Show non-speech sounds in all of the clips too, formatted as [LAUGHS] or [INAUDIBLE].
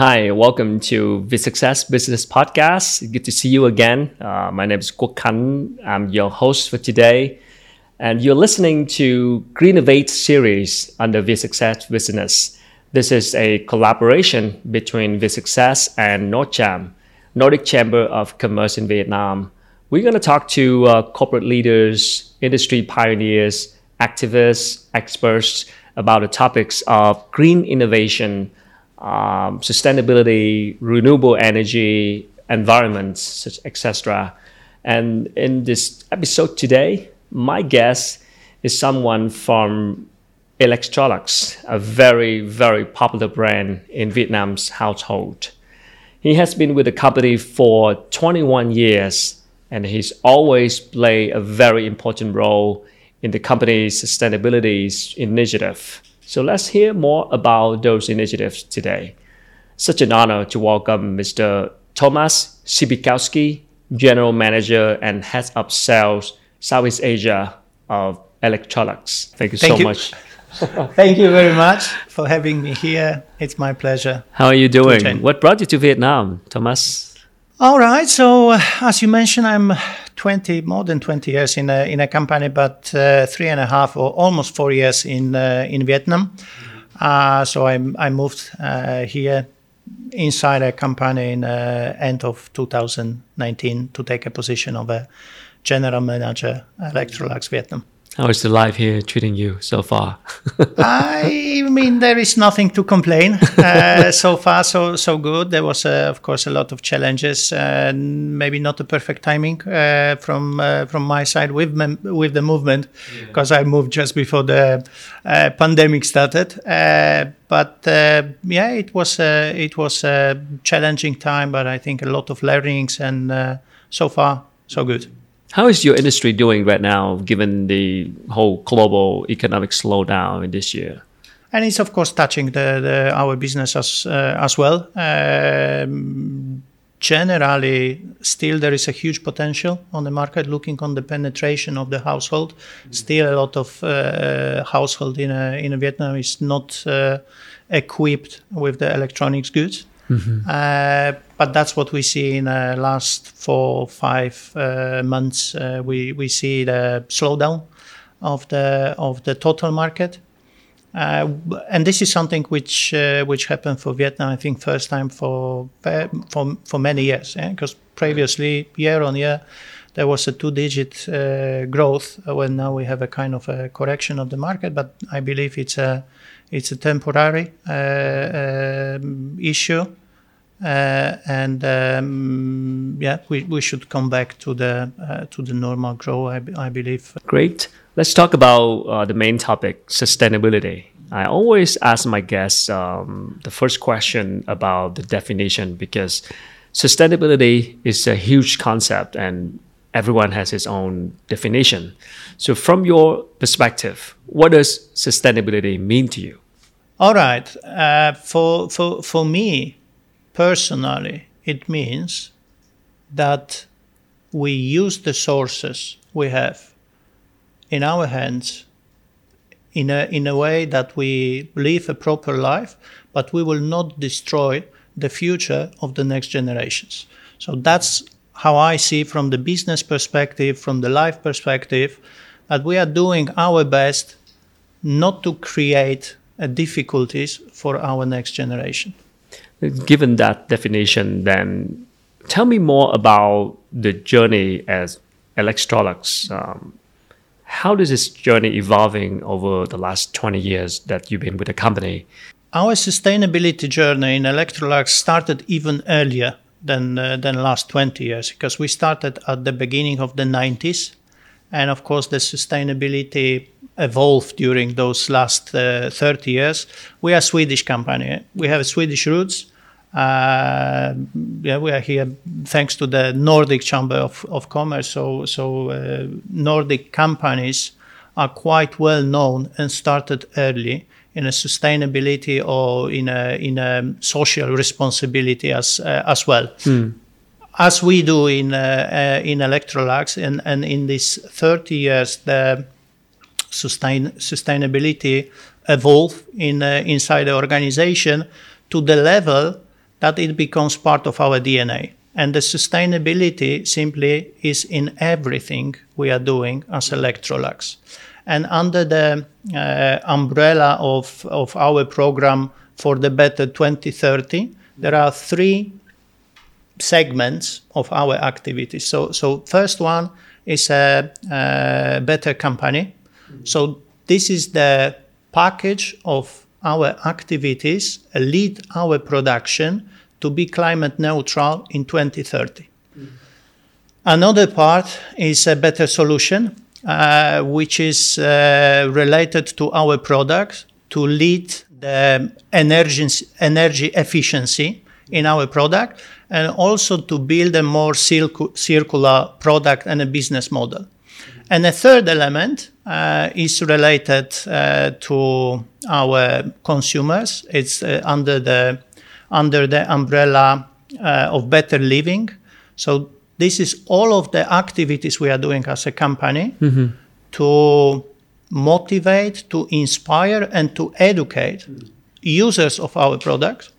Hi, welcome to the Success Business Podcast. Good to see you again. Uh, my name is Kwok Kan. I'm your host for today, and you're listening to Greennovate series under the Success Business. This is a collaboration between the Success and NORCHAM, Nordic Chamber of Commerce in Vietnam. We're going to talk to uh, corporate leaders, industry pioneers, activists, experts about the topics of green innovation um, sustainability, renewable energy, environment, etc. And in this episode today, my guest is someone from Electrolux, a very, very popular brand in Vietnam's household. He has been with the company for 21 years and he's always played a very important role in the company's sustainability initiative. So let's hear more about those initiatives today. Such an honor to welcome Mr. Thomas Sypytkowski, General Manager and Head of Sales Southeast Asia of Electrolux. Thank you Thank so you. much. [LAUGHS] Thank you very much for having me here. It's my pleasure. How are you doing? What brought you to Vietnam, Thomas? All right. So, uh, as you mentioned, I'm 20, more than 20 years in a, in a company, but uh, three and a half or almost four years in uh, in Vietnam. Uh, so I, I moved uh, here inside a company in uh, end of 2019 to take a position of a general manager Electrolux Vietnam. How is the life here treating you so far? [LAUGHS] I mean, there is nothing to complain. Uh, so far, so so good. There was, uh, of course, a lot of challenges, uh, maybe not the perfect timing uh, from uh, from my side with mem- with the movement, because yeah. I moved just before the uh, pandemic started. but yeah, it was it was a challenging time, but I think a lot of learnings, and so far, so good. How is your industry doing right now, given the whole global economic slowdown in this year? And it's of course touching the, the our business as uh, as well. Um, generally, still there is a huge potential on the market. Looking on the penetration of the household, mm-hmm. still a lot of uh, household in a, in Vietnam is not uh, equipped with the electronics goods. Mm-hmm. Uh, but that's what we see in the last four five uh, months. Uh, we we see the slowdown of the of the total market. Uh, and this is something which uh, which happened for Vietnam. I think first time for for for many years, because yeah? previously year on year there was a two-digit uh, growth. When now we have a kind of a correction of the market, but I believe it's a it's a temporary um, issue uh, and um, yeah, we, we should come back to the uh, to the normal growth. I, I believe. Great. Let's talk about uh, the main topic, sustainability. I always ask my guests um, the first question about the definition because sustainability is a huge concept and everyone has his own definition. So, from your perspective, what does sustainability mean to you? All right. Uh, for for for me, personally, it means that we use the sources we have in our hands in a, in a way that we live a proper life, but we will not destroy the future of the next generations. So that's how I see from the business perspective, from the life perspective, that we are doing our best not to create uh, difficulties for our next generation. Given that definition, then tell me more about the journey as Electrolux. Um, does this journey evolving over the last 20 years that you've been with the company? Our sustainability journey in Electrolux started even earlier than uh, than last 20 years because we started at the beginning of the 90s and of course the sustainability evolved during those last uh, 30 years we are a swedish company we have swedish roots uh, yeah, we are here thanks to the Nordic Chamber of, of Commerce. So, so uh, Nordic companies are quite well known and started early in a sustainability or in a in a social responsibility as uh, as well. Mm. As we do in uh, uh, in Electrolux, and, and in these 30 years, the sustain sustainability evolved in uh, inside the organization to the level that it becomes part of our DNA. And the sustainability simply is in everything we are doing as Electrolux. And under the uh, umbrella of, of our program for the Better 2030, there are three segments of our activities. So, so first one is a, a better company. So this is the package of our activities, lead our production to be climate neutral in 2030. Mm. Another part is a better solution, uh, which is uh, related to our products to lead the energy, energy efficiency in our product and also to build a more circular product and a business model. And the third element uh, is related uh, to our consumers. It's uh, under the under the umbrella uh, of better living. So this is all of the activities we are doing as a company mm-hmm. to motivate, to inspire, and to educate users of our products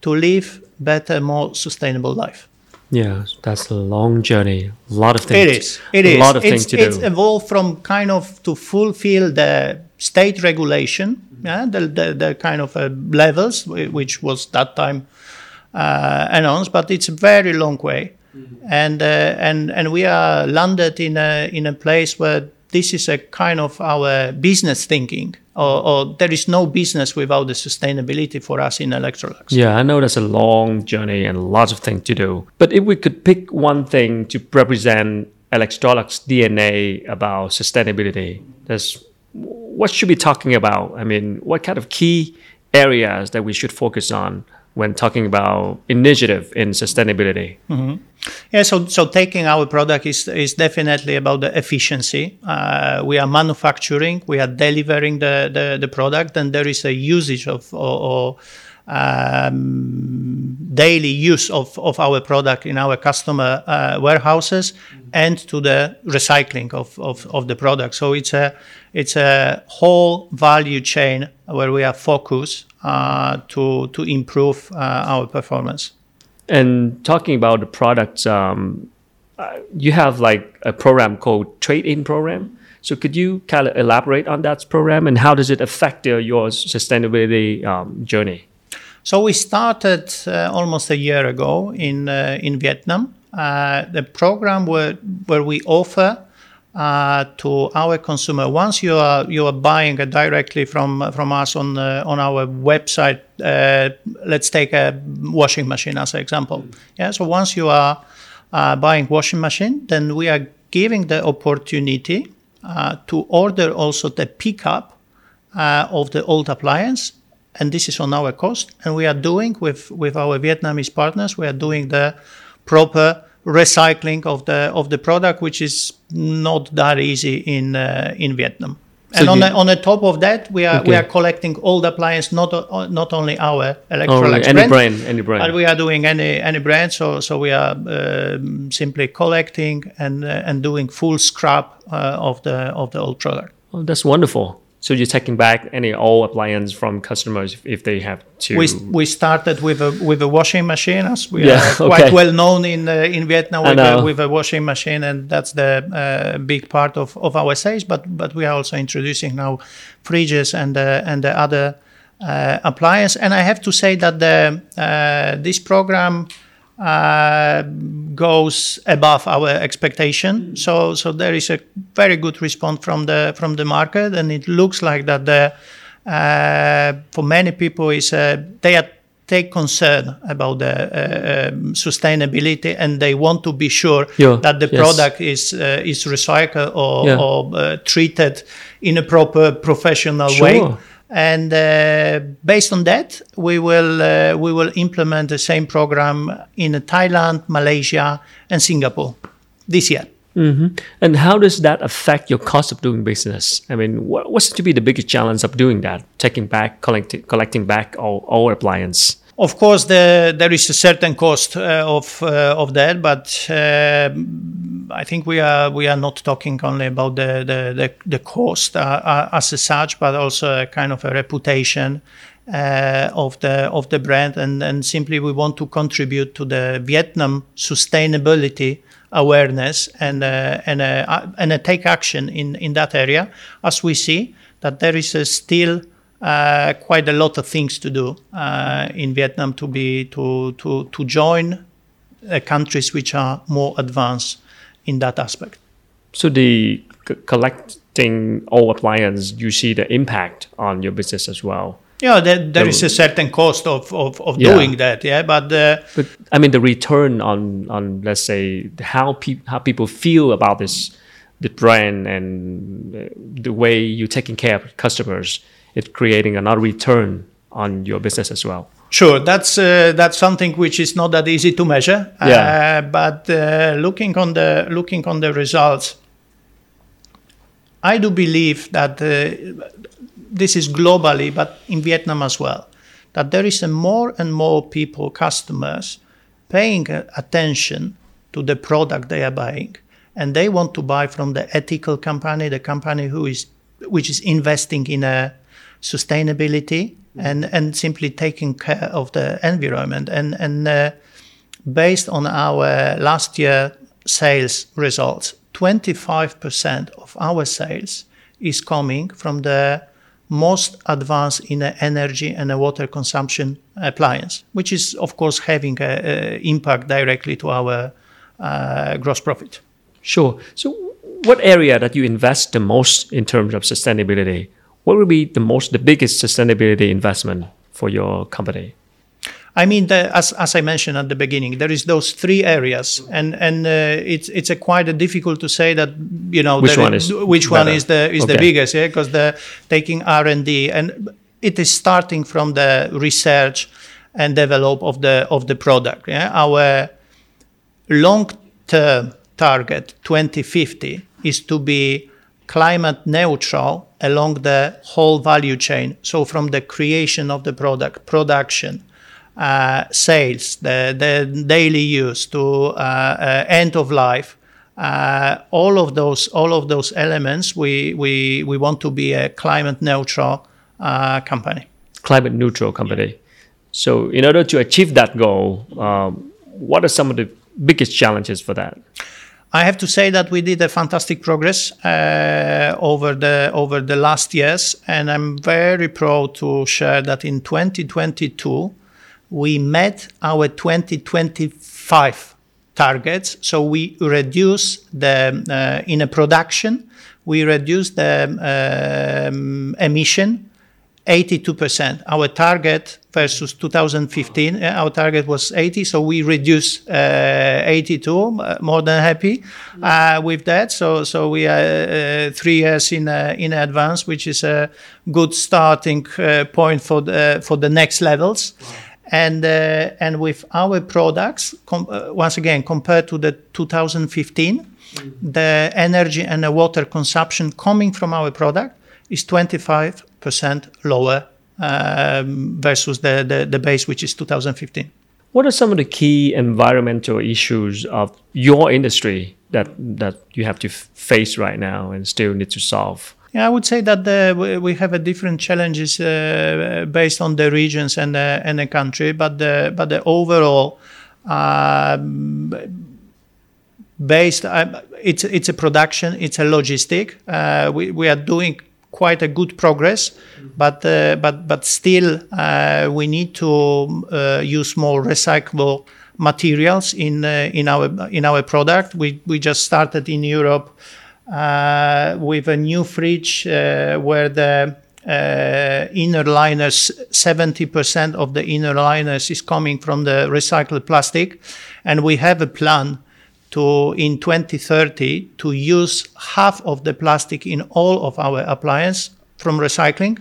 to live better, more sustainable life. Yeah, that's a long journey. A lot of things. It is. It a is. lot of it's, things to it's do. It's evolved from kind of to fulfill the state regulation, yeah, the, the, the kind of uh, levels, which was that time uh, announced, but it's a very long way. Mm-hmm. And, uh, and, and we are landed in a, in a place where this is a kind of our business thinking or, or, there is no business without the sustainability for us in Electrolux. Yeah, I know that's a long journey and lots of things to do. But if we could pick one thing to represent Electrolux DNA about sustainability, that's what should we be talking about? I mean, what kind of key areas that we should focus on when talking about initiative in sustainability? Mm-hmm. Yeah, so so taking our product is is definitely about the efficiency. Uh, we are manufacturing, we are delivering the, the, the product, and there is a usage of or, or um, daily use of, of our product in our customer uh, warehouses mm-hmm. and to the recycling of, of, of the product. So it's a it's a whole value chain where we are focused uh, to to improve uh, our performance. And talking about the products, um, uh, you have like a program called Trade In Program. So could you kind of elaborate on that program and how does it affect your, sustainability um, journey? So we started uh, almost a year ago in uh, in Vietnam. Uh, the program where where we offer uh, to our consumer. Once you are you are buying directly from from us on uh, on our website, uh, let's take a washing machine as an example. Yeah. So once you are uh, buying washing machine, then we are giving the opportunity uh, to order also the pickup uh, of the old appliance. And this is on our cost, and we are doing with with our Vietnamese partners. We are doing the proper recycling of the of the product, which is not that easy in uh, in Vietnam. So and on, the, on the top of that, we are okay. we are collecting all the appliances, not uh, not only our Electrolux oh, any brand, any brand, but we are doing any any brand. So so we are uh, simply collecting and uh, and doing full scrap uh, of the of the old product. Oh, that's wonderful. So you're taking back any old appliance from customers if, if they have to. We, we started with a with a washing machine, as we yeah, are [LAUGHS] quite okay. well known in uh, in Vietnam with a, with a washing machine, and that's the uh, big part of, of our sales. But but we are also introducing now fridges and uh, and the other uh, appliance. And I have to say that the uh, this program uh, goes above our expectation. So so there is a very good response from the from the market, and it looks like that the uh, for many people is uh, they are take concern about the uh, um, sustainability and they want to be sure yeah, that the yes. product is uh, is recycled or, yeah. or uh, treated in a proper professional sure. way and uh, based on that, we will uh, we will implement the same program in Thailand, Malaysia, and Singapore this year. Mm-hmm. And how does that affect your cost of doing business? I mean, what, what's to be the biggest challenge of doing that? Taking back, collecting, collecting back all, all appliance. Of course, the, there is a certain cost uh, of uh, of that, but uh, I think we are we are not talking only about the the the, the cost as such, but also a kind of a reputation uh, of the of the brand, and, and simply we want to contribute to the Vietnam sustainability awareness and uh, and uh, and take action in in that area, as we see that there is still. Uh, quite a lot of things to do uh, in Vietnam to be to to to join countries which are more advanced in that aspect. So the c- collecting all appliances, you see the impact on your business as well. Yeah, there, there is a certain cost of, of, of yeah. doing that. Yeah, but uh, but I mean the return on on let's say how pe- how people feel about this the brand and the way you're taking care of customers, it's creating another return on your business as well. Sure, that's uh, that's something which is not that easy to measure. Yeah. Uh, but uh, looking on the looking on the results, I do believe that uh, this is globally, but in Vietnam as well, that there is a more and more people, customers, paying attention to the product they are buying, and they want to buy from the ethical company, the company who is which is investing in a sustainability and and simply taking care of the environment and and uh, based on our last year sales results 25% of our sales is coming from the most advanced in energy and water consumption appliance, which is of course having an impact directly to our uh, gross profit. Sure. So, what area that you invest the most in terms of sustainability? What would be the most, the biggest sustainability investment for your company? I mean, the, as, as I mentioned at the beginning, there is those three areas, and and uh, it's it's a quite a difficult to say that you know which one is which better. one is the is okay. the biggest, yeah, because the taking R and D and it is starting from the research and develop of the of the product. Yeah, our long term target 2050 is to be climate neutral along the whole value chain. So from the creation of the product, production, uh, sales, the, the daily use to uh, uh, end of life, uh, all of those all of those elements we we, we want to be a climate neutral uh, company climate neutral company yeah. so in order to achieve that goal um, what are some of the biggest challenges for that I have to say that we did a fantastic progress uh, over the over the last years, and I'm very proud to share that in 2022 we met our 2025 targets. So we reduce the uh, in a production, we reduce the um, emission 82%. Our target versus 2015, uh, our target was 80, so we reduced uh, 82. Uh, more than happy uh, with that. So, so we are uh, three years in in advance, which is a good starting point for the for the next levels. Wow and uh, and with our products com- once again compared to the 2015 mm-hmm. the energy and the water consumption coming from our product is 25% lower um, versus the, the, the base which is 2015 what are some of the key environmental issues of your industry that that you have to face right now and still need to solve yeah, I would say that the, we have a different challenges uh, based on the regions and the, and the country, but the, but the overall uh, based uh, it's it's a production, it's a logistic. Uh, we we are doing quite a good progress, but uh, but but still uh, we need to use more recyclable materials in in our in our product. We we just started in Europe uh, with a new fridge uh, where the uh, inner liners, 70% of the inner liners is coming from the recycled plastic. And we have a plan to, in 2030, to use half of the plastic in all of our appliances from recycling.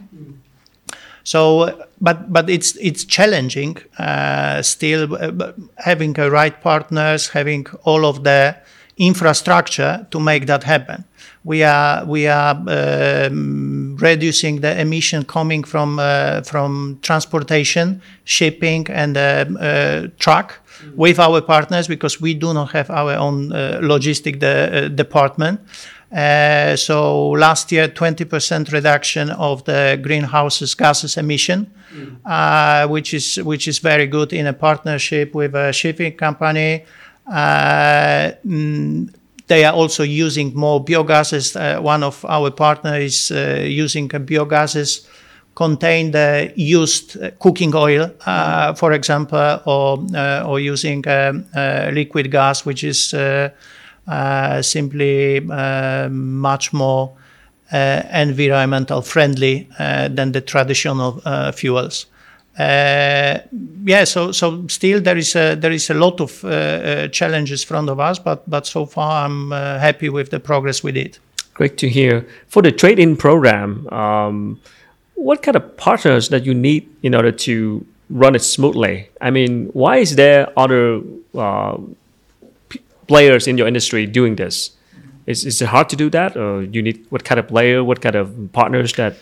So, but but it's it's challenging uh, still uh, having the right partners, having all of the infrastructure to make that happen. We are we are um, reducing the emission coming from uh, from transportation, shipping, and uh, uh, truck. With our partners because we do not have our own uh, logistic de- uh, department. Uh, so last year, 20% reduction of the greenhouse gases emission, uh, which is which is very good in a partnership with a shipping company. Uh, mm, they are also using more biogases. Uh, one of our partners is uh, using biogases contain the used cooking oil, uh, for example, or uh, or using um, uh, liquid gas, which is simply much more environmental friendly than the traditional fuels. Uh, yeah, so so still there is a there is a lot of uh, uh, challenges in front of us, but but so far I'm happy with the progress we did. Great to hear. For the trade-in program, um, what kind of partners that you need in order to run it smoothly? I mean, why is there other p- players in your industry doing this? Is, is it hard to do that, or you need what kind of player, what kind of partners that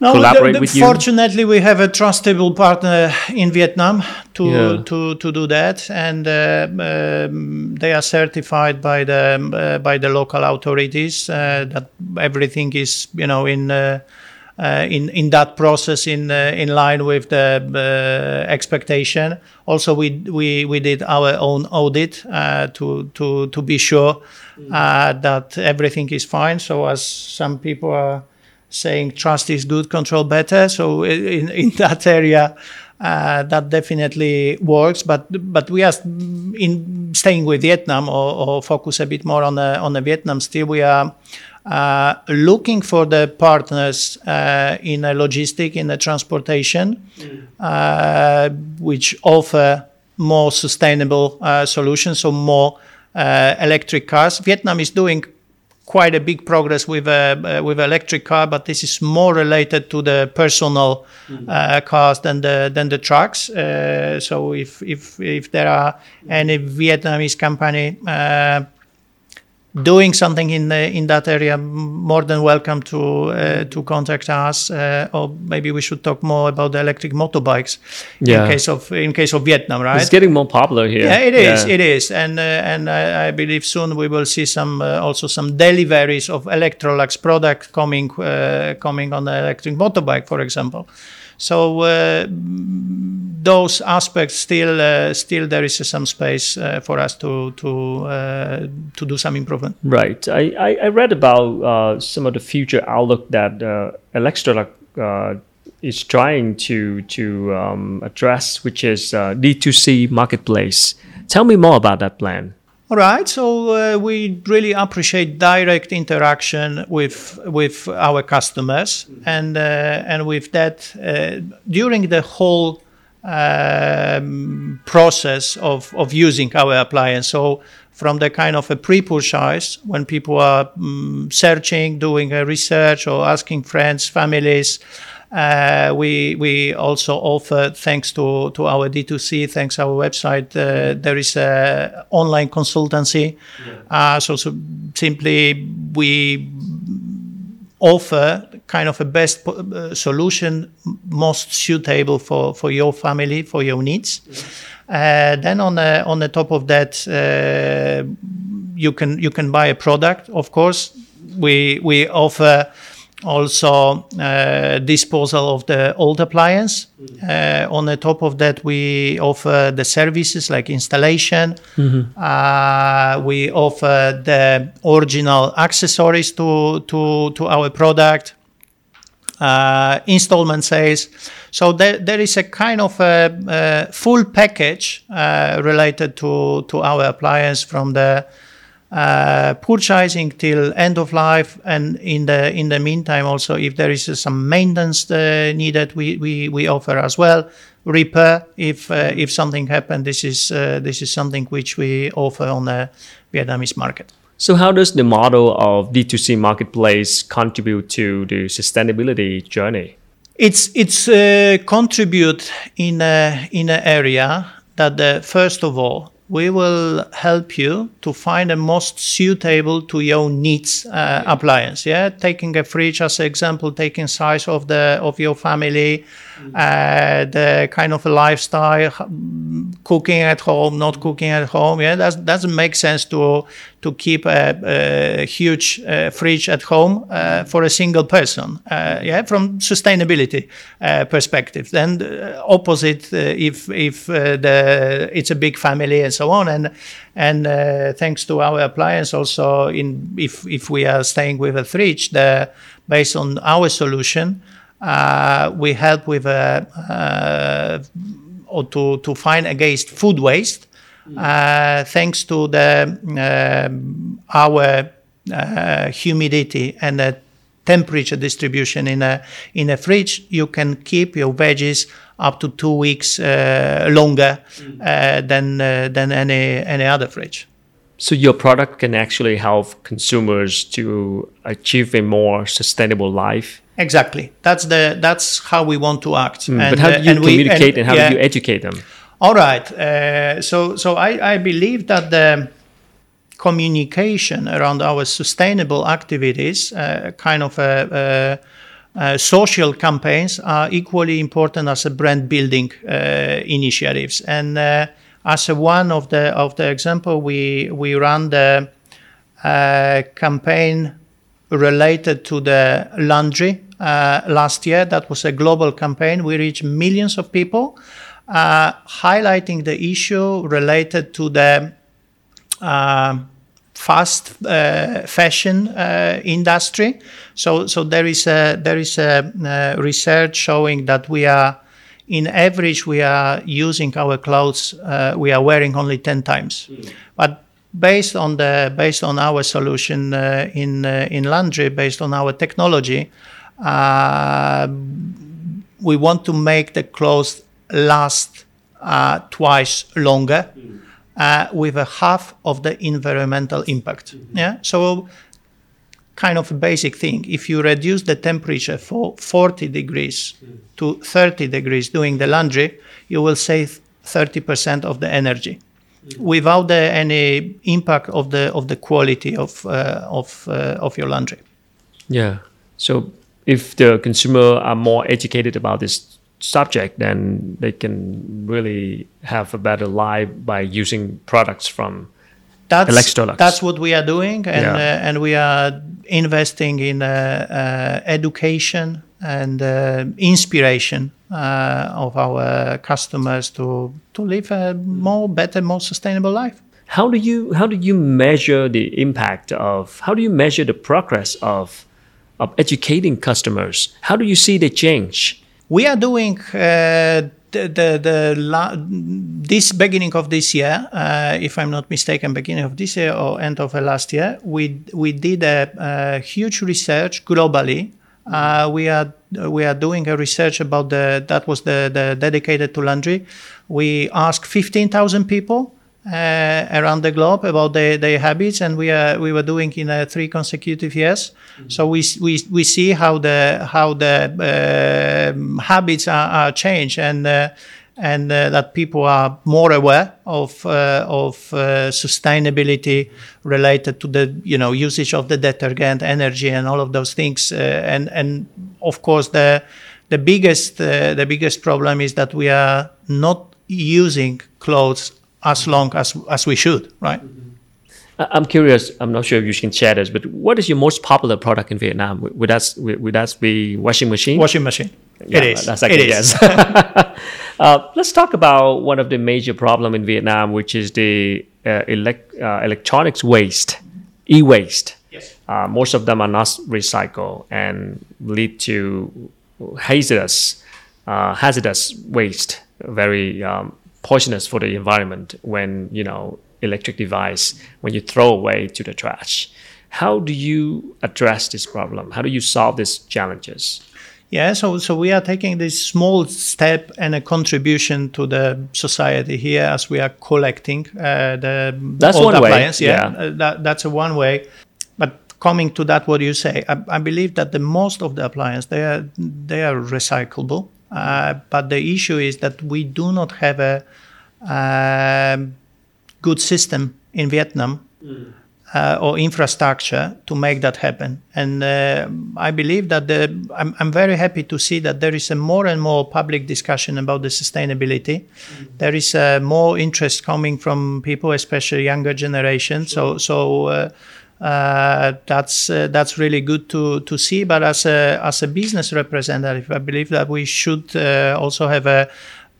no, collaborate the, the, with you? Fortunately, we have a trustable partner in Vietnam to yeah. to, to do that, and uh, um, they are certified by the uh, by the local authorities uh, that everything is you know in. Uh, uh, in in that process in uh, in line with the expectation. Also, we we we did our own audit to to to be sure that everything is fine. So as some people are saying trust is good, control better. So in, in [LAUGHS] that area, uh, that definitely works. But but we are in staying with Vietnam or, or focus a bit more on the on the Vietnam. Still, we are. Uh, looking for the partners uh, in a logistic, in a transportation, mm. which offer more sustainable uh, solutions, so more uh, electric cars. Vietnam is doing quite a big progress with uh, with electric car, but this is more related to the personal uh, cars than the than the trucks. Uh, so if if if there are any Vietnamese company uh, doing something in the, in that area, more than welcome to uh, to contact us. Uh, or maybe we should talk more about the electric motorbikes yeah. in case of in case of Vietnam, right? It's getting more popular here. Yeah, it is. Yeah. It is, and uh, and I, I, believe soon we will see some uh, also some deliveries of Electrolux product coming uh, coming on the electric motorbike, for example. So uh, those aspects still uh, still there is some space uh, for us to to to do some improvement. Right. I, I read about some of the future outlook that uh, Electrolux is trying to to um, address, which is uh, D2C marketplace. Tell me more about that plan. All right, so uh, we really appreciate direct interaction with with our customers, and uh, and with that, uh, during the whole um, process of of using our appliance. So from the kind of a pre-purchase when people are um, searching, doing a research, or asking friends, families. Uh, we we also offer, thanks to, to our D2C, thanks our website, uh, there is a online consultancy. Yeah. Uh, so, so simply we offer kind of a best uh, solution, most suitable for, for your family, for your needs. Yeah. Uh, then on the on the top of that, uh, you can you can buy a product. Of course, we we offer also uh, disposal of the old appliance. Uh, on the top of that, we offer the services like installation. Mm-hmm. Uh, we offer the original accessories to to to our product. Uh, installment sales. So there, there is a kind of a, a full package uh, related to to our appliance from the uh, purchasing till end of life and in the in the meantime also if there is uh, some maintenance uh, needed we, we we offer as well. Repair if uh, if something happened this is uh, this is something which we offer on the vietnamese market. So how does the model of d2c marketplace contribute to the sustainability journey? It's it's uh, contribute in a in an area that first of all we will help you to find the most suitable to your needs uh, appliance. Yeah, taking a fridge as an example, taking size of the of your family, uh, the kind of lifestyle, cooking at home, not cooking at home. Yeah, that doesn't make sense to to keep a, a huge uh, fridge at home uh, for a single person. Yeah, from sustainability perspective. Then uh, opposite, if if the it's a big family and so on, and and thanks to our appliance also in if if we are staying with a fridge, the based on our solution. Uh, we help with uh, uh, or to, to find against food waste uh, thanks to the um, our uh, humidity and the temperature distribution in a in a fridge you can keep your veggies up to two weeks uh, longer than than any any other fridge. So your product can actually help consumers to achieve a more sustainable life Exactly. That's the that's how we want to act. Mm, and, but how do you uh, communicate we, and, and, how yeah. do you educate them? All right. Uh, so so I, I believe that the communication around our sustainable activities, uh, kind of a, a, a social campaigns, are equally important as a brand building uh, initiatives. And uh, as a one of the of the example, we we run the uh, campaign related to the laundry uh, last year. That was a global campaign. We reached millions of people, uh, highlighting the issue related to the uh, fast uh, fashion uh, industry. So, so there is a there is a uh, research showing that we are, in average, we are using our clothes. we are wearing only ten times, mm. but based on the based on our solution uh, in uh, in laundry, based on our technology, uh, we want to make the clothes last uh, twice longer uh, with a half of the environmental impact. Mm-hmm. Yeah, so kind of a basic thing. If you reduce the temperature for 40 degrees mm. to 30 degrees doing the laundry, you will save 30% of the energy mm. without the, any impact of the of the quality of uh, of uh, of your laundry. Yeah. So if the consumer are more educated about this subject, then they can really have a better life by using products from that's, Electrolux. That's what we are doing, and yeah. uh, and we are investing in uh, uh, education and uh, inspiration uh, of our customers to to live a more better, more sustainable life. How do you how do you measure the impact of how do you measure the progress of of educating customers? How do you see the change? We are doing uh, the, the, the la- this beginning of this year, uh, if I'm not mistaken, beginning of this year or end of last year, we we did a, a huge research globally. Uh, we are we are doing a research about the that was the, the dedicated to laundry. We asked 15,000 people around the globe about their, their habits, and we are we were doing in uh, three consecutive years. Mm-hmm. So we, we we see how the how the uh, habits are, are changed and. Uh, and uh, that people are more aware of uh, of sustainability related to the you know usage of the detergent, energy, and all of those things. and and of course the the biggest the biggest problem is that we are not using clothes as long as as we should, right? I'm curious. I'm not sure if you can share this, but what is your most popular product in Vietnam? Would that would that be washing machine? Washing machine. Yeah, it is. That's it yes. [LAUGHS] uh, let's talk about one of the major problem in Vietnam, which is the uh, elect, uh, electronics waste, e-waste. Yes. Uh, most of them are not recycled and lead to hazardous, uh, hazardous waste, very um, poisonous for the environment when you know electric device when you throw away to the trash. How do you address this problem? How do you solve these challenges? Yeah so so we are taking this small step and a contribution to the society here as we are collecting uh, the that's one appliance. way yeah, yeah. Uh, that, that's a one way. But coming to that what do you say? I, I, believe that the most of the appliance they are they are recyclable but the issue is that we do not have a um, good system in Vietnam uh, or infrastructure to make that happen. And uh, I believe that the, I'm, I'm very happy to see that there is a more and more public discussion about the sustainability. There is uh, more interest coming from people, especially younger generation. So so. Uh, that's uh, that's really good to to see. But as a as a business representative, I believe that we should uh, also have a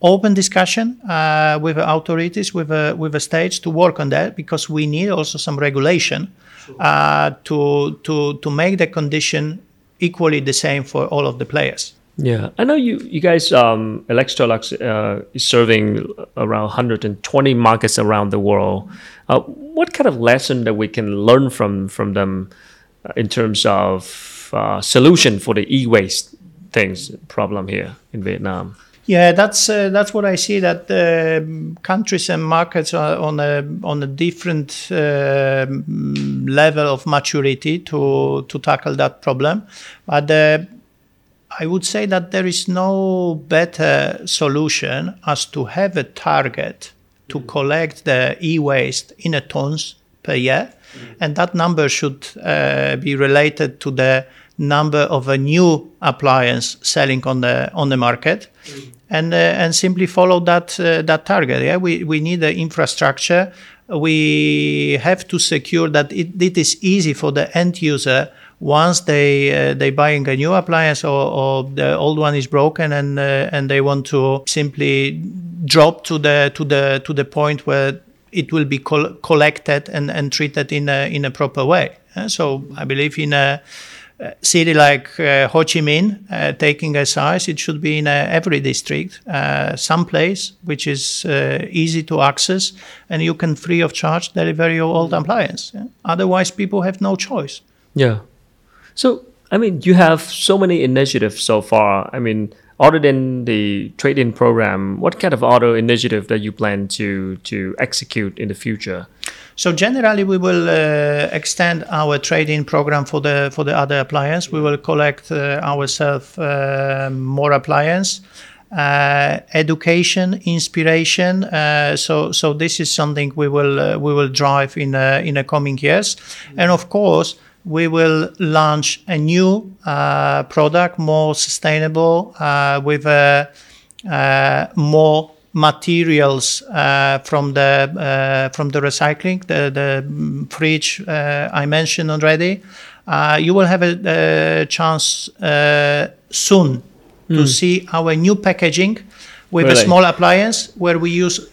open discussion uh, with authorities, with a with a stage to work on that because we need also some regulation uh, to to to make the condition equally the same for all of the players. Yeah, I know you you guys um, Electrolux uh, is serving around 120 markets around the world. Uh, what kind of lesson that we can learn from from them uh, in terms of uh, solution for the e-waste things problem here in Vietnam? Yeah, that's uh, that's what I see. That uh, countries and markets are on a on a different uh, level of maturity to to tackle that problem, but uh, I would say that there is no better solution as to have a target to collect the e-waste in a tons per year, and that number should uh, be related to the number of a new appliance selling on the on the market, and uh, and simply follow that uh, that target. Yeah, we we need the infrastructure. We have to secure that it, it is easy for the end user once they uh, they buying a new appliance or, or, the old one is broken and uh, and they want to simply drop to the to the to the point where it will be col- collected and, and treated in a in a proper way. Uh, so I believe in a, city like uh, Ho Chi Minh, uh, taking a size, it should be in every district, uh, some place which is easy to access, and you can free of charge deliver your old appliance. Yeah? Otherwise, people have no choice. Yeah. So, I mean, you have so many initiatives so far. I mean, other than the trade-in program, what kind of other initiative that you plan to to execute in the future? So generally, we will uh, extend our trade-in program for the for the other appliance. We will collect uh, ourselves uh, more appliance. Uh, education, inspiration. Uh, so, so this is something we will uh, we will drive in in the coming years, and of course, we will launch a new uh, product, more sustainable, uh, with uh, uh more materials uh, from the uh, from the recycling, the the fridge I mentioned already. you will have a, a chance soon mm. to see our new packaging with really? a small appliance where we use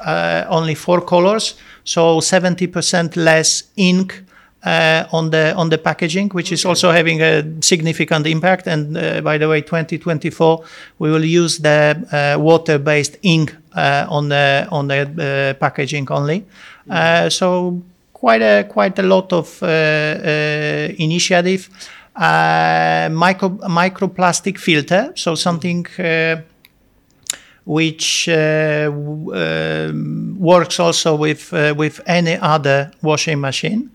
only four colors, so 70% less ink uh, on the on the packaging, which is also having a significant impact. And uh, by the way, 2024 we will use the uh, water-based ink uh, on the on the uh, packaging only. Uh, so quite a quite a lot of initiative. micro microplastic filter, so something which uh, uh, works also with uh, with any other washing machine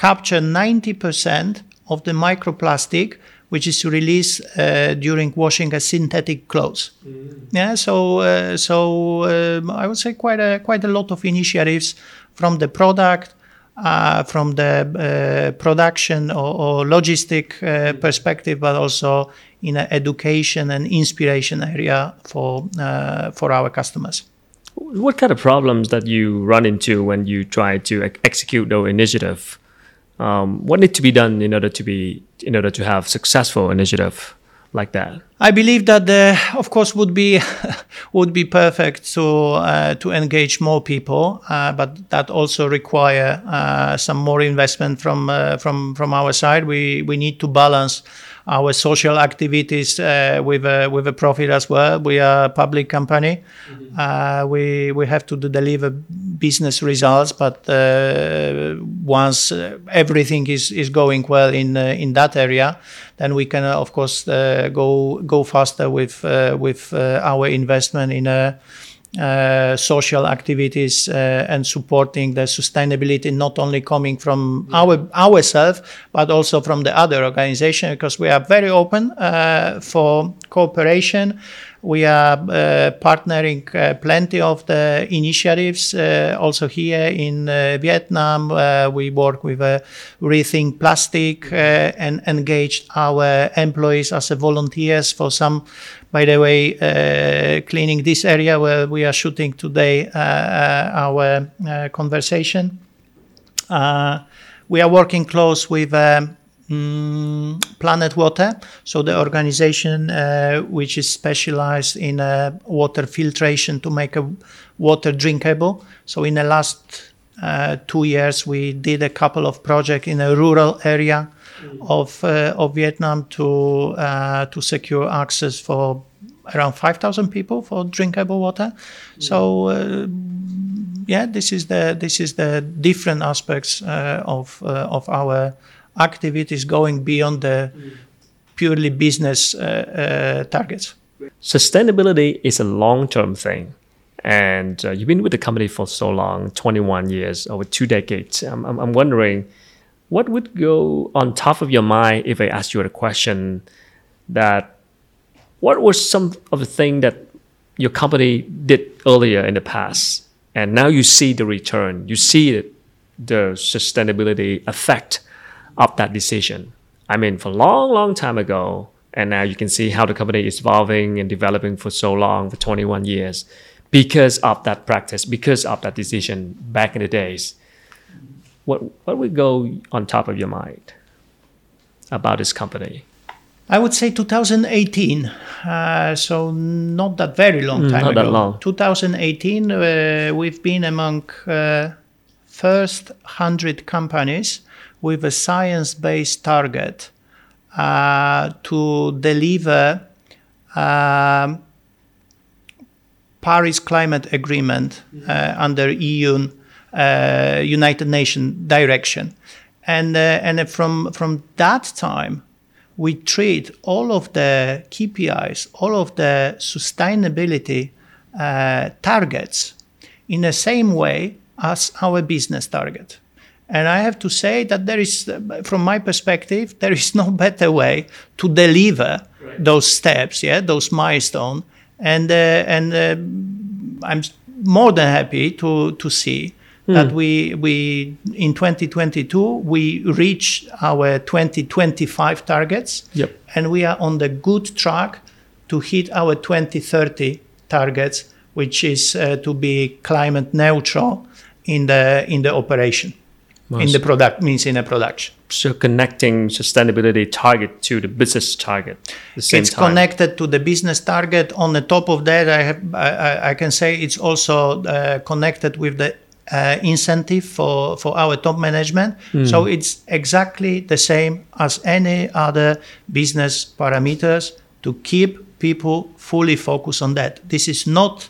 capture 90% of the microplastic which is released uh, during washing a synthetic clothes. Mm. Yeah, so uh, so um, I would say quite a quite a lot of initiatives from the product, uh, from the uh, production or, or logistic uh, perspective, but also in an education and inspiration area for uh, for our customers. What kind of problems that you run into when you try to execute those initiative? Um, what needs to be done in order to be in order to have successful initiative like that? I believe that the, of course, would be [LAUGHS] would be perfect to uh, to engage more people, uh, but that also require uh, some more investment from uh, from from our side. We we need to balance our social activities uh, with a, with a profit as well. We are a public company. Mm-hmm. Uh, we we have to deliver business results, but uh, once uh, everything is, is going well in uh, in that area, then we can of course go go faster with with our investment in a uh, social activities uh, and supporting the sustainability not only coming from our ourselves but also from the other organization because we are very open uh, for cooperation. We are uh, partnering uh, plenty of the initiatives uh, also here in Vietnam. We work with Rethink Plastic and engaged our employees as volunteers for some by the way, uh, cleaning this area where we are shooting today uh, our uh, conversation. we are working close with um, mm, Planet Water, so the organization uh, which is specialized in uh, water filtration to make a water drinkable. So in the last uh, two years, we did a couple of projects in a rural area of uh, of Vietnam to uh, to secure access for around 5,000 people for drinkable water. Mm. So uh, yeah, this is the this is the different aspects uh, of uh, of our activities going beyond the purely business uh, targets. Sustainability is a long-term thing and uh, you've been with the company for so long 21 years over two decades I'm, I'm, wondering what would go on top of your mind if I asked you a question that what were some of the things that your company did earlier in the past, and now you see the return, you see the, the sustainability effect of that decision? I mean, for a long, long time ago, and now you can see how the company is evolving and developing for so long, for 21 years, because of that practice, because of that decision back in the days what what would go on top of your mind about this company? I would say 2018, uh, so not that very long mm, time not ago. That long. 2018, uh, we've been among uh, first hundred companies with a science-based target uh, to deliver um, Paris Climate Agreement uh, under EU uh, United Nations direction. And, uh, and from, from that time, we treat all of the KPIs, all of the sustainability uh, targets in the same way as our business target. And I have to say that there is, from my perspective, there is [LAUGHS] no better way to deliver right. those steps, yeah, those milestones. And uh, and uh, I'm more than happy to to see mm. that we we in 2022 we reached our 2025 targets yep. and we are on the good track to hit our 2030 targets which is uh, to be climate neutral in the in the operation nice. in the product means in a production so connecting sustainability target to the business target the same it's time. connected to the business target on the top of that i have i, I can say it's also uh, connected with the uh, incentive for, for our top management. Mm. So it's exactly the same as any other business parameters to keep people fully focused on that. This is not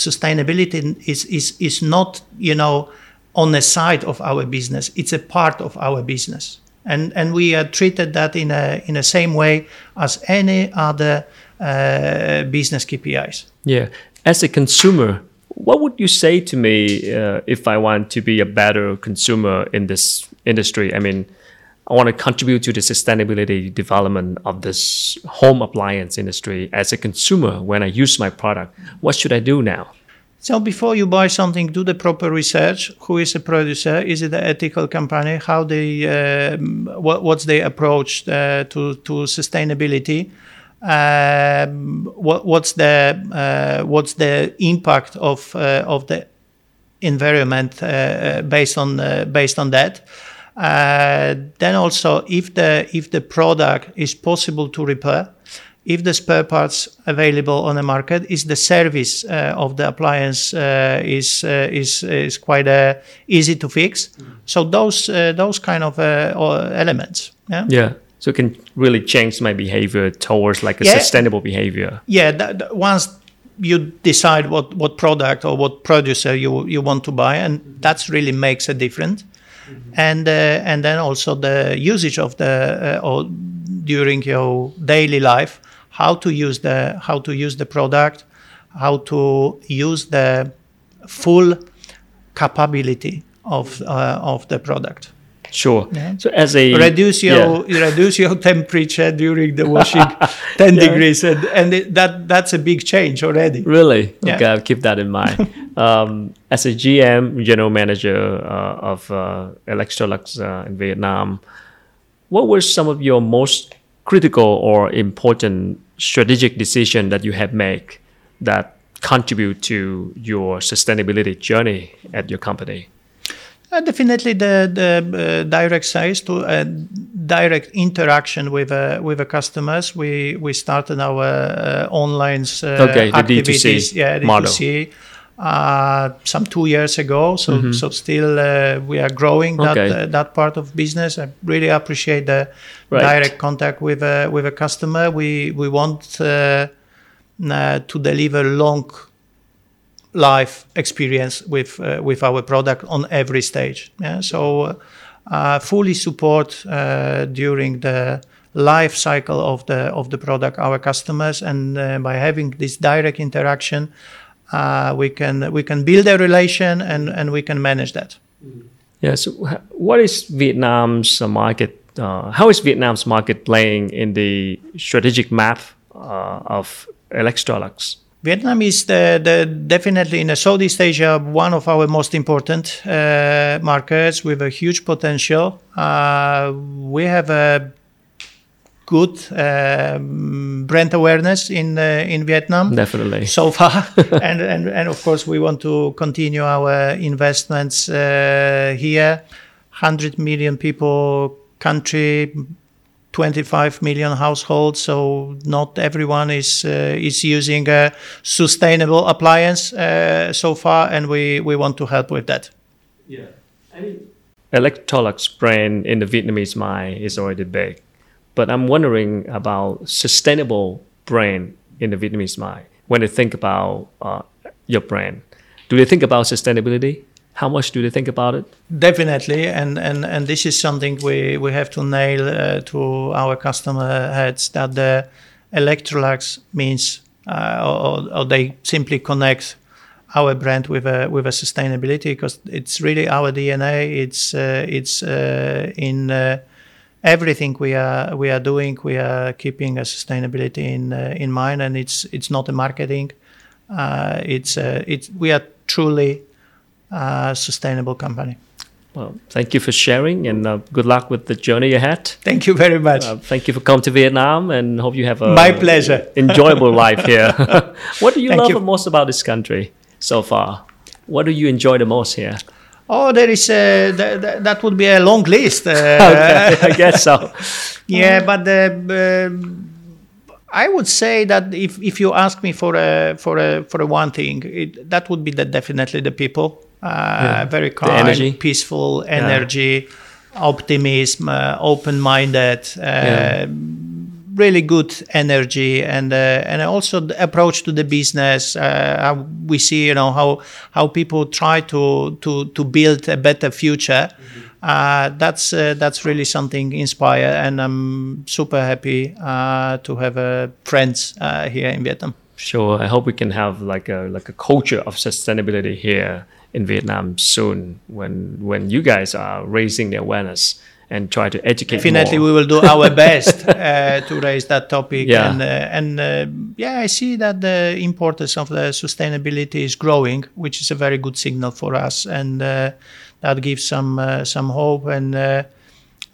sustainability is, is, is not, you know, on the side of our business. It's a part of our business. And, and we are treated that in a in the same way as any other uh, business KPIs. Yeah, as a consumer, what would you say to me uh, if I want to be a better consumer in this industry? I mean, I want to contribute to the sustainability development of this home appliance industry as a consumer when I use my product. What should I do now? So before you buy something, do the proper research. Who is the producer? Is it an ethical company? How they, uh, what, what's their approach uh, to to sustainability? um, what, what's the uh, what's the impact of uh, of the environment uh, based on based on that. Uh, then also, if the if the product is possible to repair, if the spare parts available on the market, is the service of the appliance is is is quite easy to fix. Mm-hmm. So those those kind of elements. Yeah. Yeah so it can really change my behavior towards like a yeah. sustainable behavior yeah that, that once you decide what what product or what producer you you want to buy and mm-hmm. that's really makes a difference mm-hmm. and uh, and then also the usage of the uh, or during your daily life how to use the how to use the product how to use the full capability of uh, of the product Sure. Yeah. So as a reduce your yeah. [LAUGHS] reduce your temperature during the washing [LAUGHS] 10 degrees and, and it, that that's a big change already Really? Yeah. Okay, I'll keep that in mind. [LAUGHS] um, as a GM, general manager uh, of uh, Electrolux uh, in Vietnam, what were some of your most critical or important strategic decision that you have made that contribute to your sustainability journey at your company? Uh, definitely the the uh, direct sales to uh, direct interaction with uh, with the customers. We we started our uh, online uh, Okay, the activities. D2C yeah, model. D2C. Uh, some two years ago, so so still uh, we are growing that Mm-hmm. Okay. uh, that part of business. I really appreciate the Right. direct contact with uh, with a customer. We we want uh, to deliver long life experience with uh, with our product on every stage. Yeah, so uh, fully support uh, during the life cycle of the of the product our customers, and by having this direct interaction, uh, we can we can build a relation and and we can manage that. Yeah. So, what is Vietnam's market? Uh, how is Vietnam's market playing in the strategic map uh, of Electrolux? Vietnam is the, the definitely in the Southeast Asia one of our most important uh, markets with a huge potential. Uh, we have a good um, brand awareness in uh, in Vietnam Definitely. so far, [LAUGHS] and, and and of course we want to continue our investments uh, here. Hundred million people country, 25 million households, so not everyone is uh, is using a sustainable appliance uh, so far, and we, we want to help with that. Yeah. I mean, Electrolux brand in the Vietnamese mind is already big, but I'm wondering about sustainable brand in the Vietnamese mind. When they think about uh, your brand, do they think about sustainability? How much do they think about it? Definitely, and, and, and this is something we, we have to nail uh, to our customer heads that the Electrolux means, uh, or, or they simply connect our brand with a with a sustainability because it's really our DNA. It's uh, it's uh, in uh, everything we are we are doing. We are keeping a sustainability in uh, in mind, and it's it's not a marketing. Uh, it's uh, it's we are truly a sustainable company. Well, thank you for sharing, and uh, good luck with the journey ahead. Thank you very much. Uh, thank you for coming to Vietnam, and hope you have a My pleasure. [LAUGHS] enjoyable life here. [LAUGHS] what do you Thank love you. most about this country so far? What do you enjoy the most here? Oh, there is a, th- th- that would be a long list. Uh, [LAUGHS] Okay, I guess so. [LAUGHS] Yeah, but the, um I would say that if, if you ask me for a for a for a one thing, it, that would be the, definitely the people. Uh, Very kind, energy. peaceful energy, optimism, uh, open-minded, uh, Yeah. Really good energy, and uh, and also the approach to the business. Uh, we see, you know, how how people try to to to build a better future. Uh, that's uh, that's really something inspire, and I'm super happy uh, to have uh, friends uh, here in Vietnam. Sure. I hope we can have like a like a culture of sustainability here in Vietnam soon when when you guys are raising the awareness and try to educate Definitely, more. we will do our best uh, to raise that topic. Yeah. And uh, and uh, yeah, I see that the importance of the sustainability is growing, which is a very good signal for us, and uh, that gives some uh, some hope. And uh,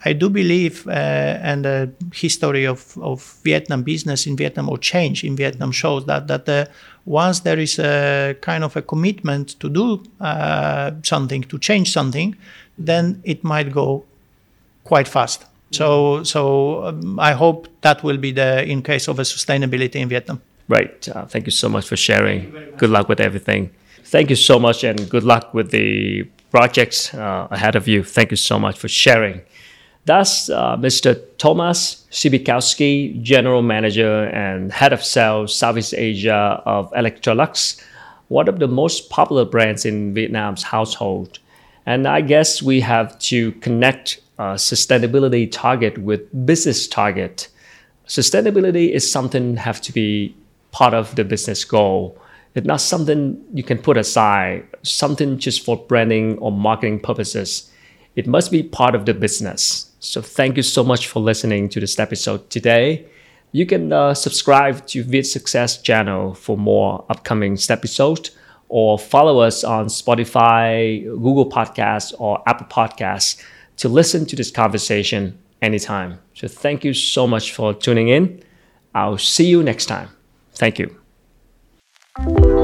I do believe, uh, and the history of, of Vietnam business in Vietnam or change in Vietnam shows that that uh, once there is a kind of a commitment to do uh, something, to change something, then it might go quite fast. So, so um, I hope that will be the in case of a sustainability in Vietnam. Right. Uh, thank you so much for sharing. Good luck with everything. Thank you so much, and good luck with the projects uh, ahead of you. Thank you so much for sharing. That's uh, Mr. Thomas Sypytkowski, General Manager and Head of Sales Southeast Asia of Electrolux, one of the most popular brands in Vietnam's household. And I guess we have to connect uh, sustainability target with business target sustainability is something have to be part of the business goal. It's not something you can put aside, something just for branding or marketing purposes. It must be part of the business. So thank you so much for listening to this episode today. You can uh, subscribe to Vid Success channel for more upcoming episodes or follow us on Spotify, Google Podcasts, or Apple Podcasts to listen to this conversation anytime. So thank you so much for tuning in. I'll see you next time. Thank you.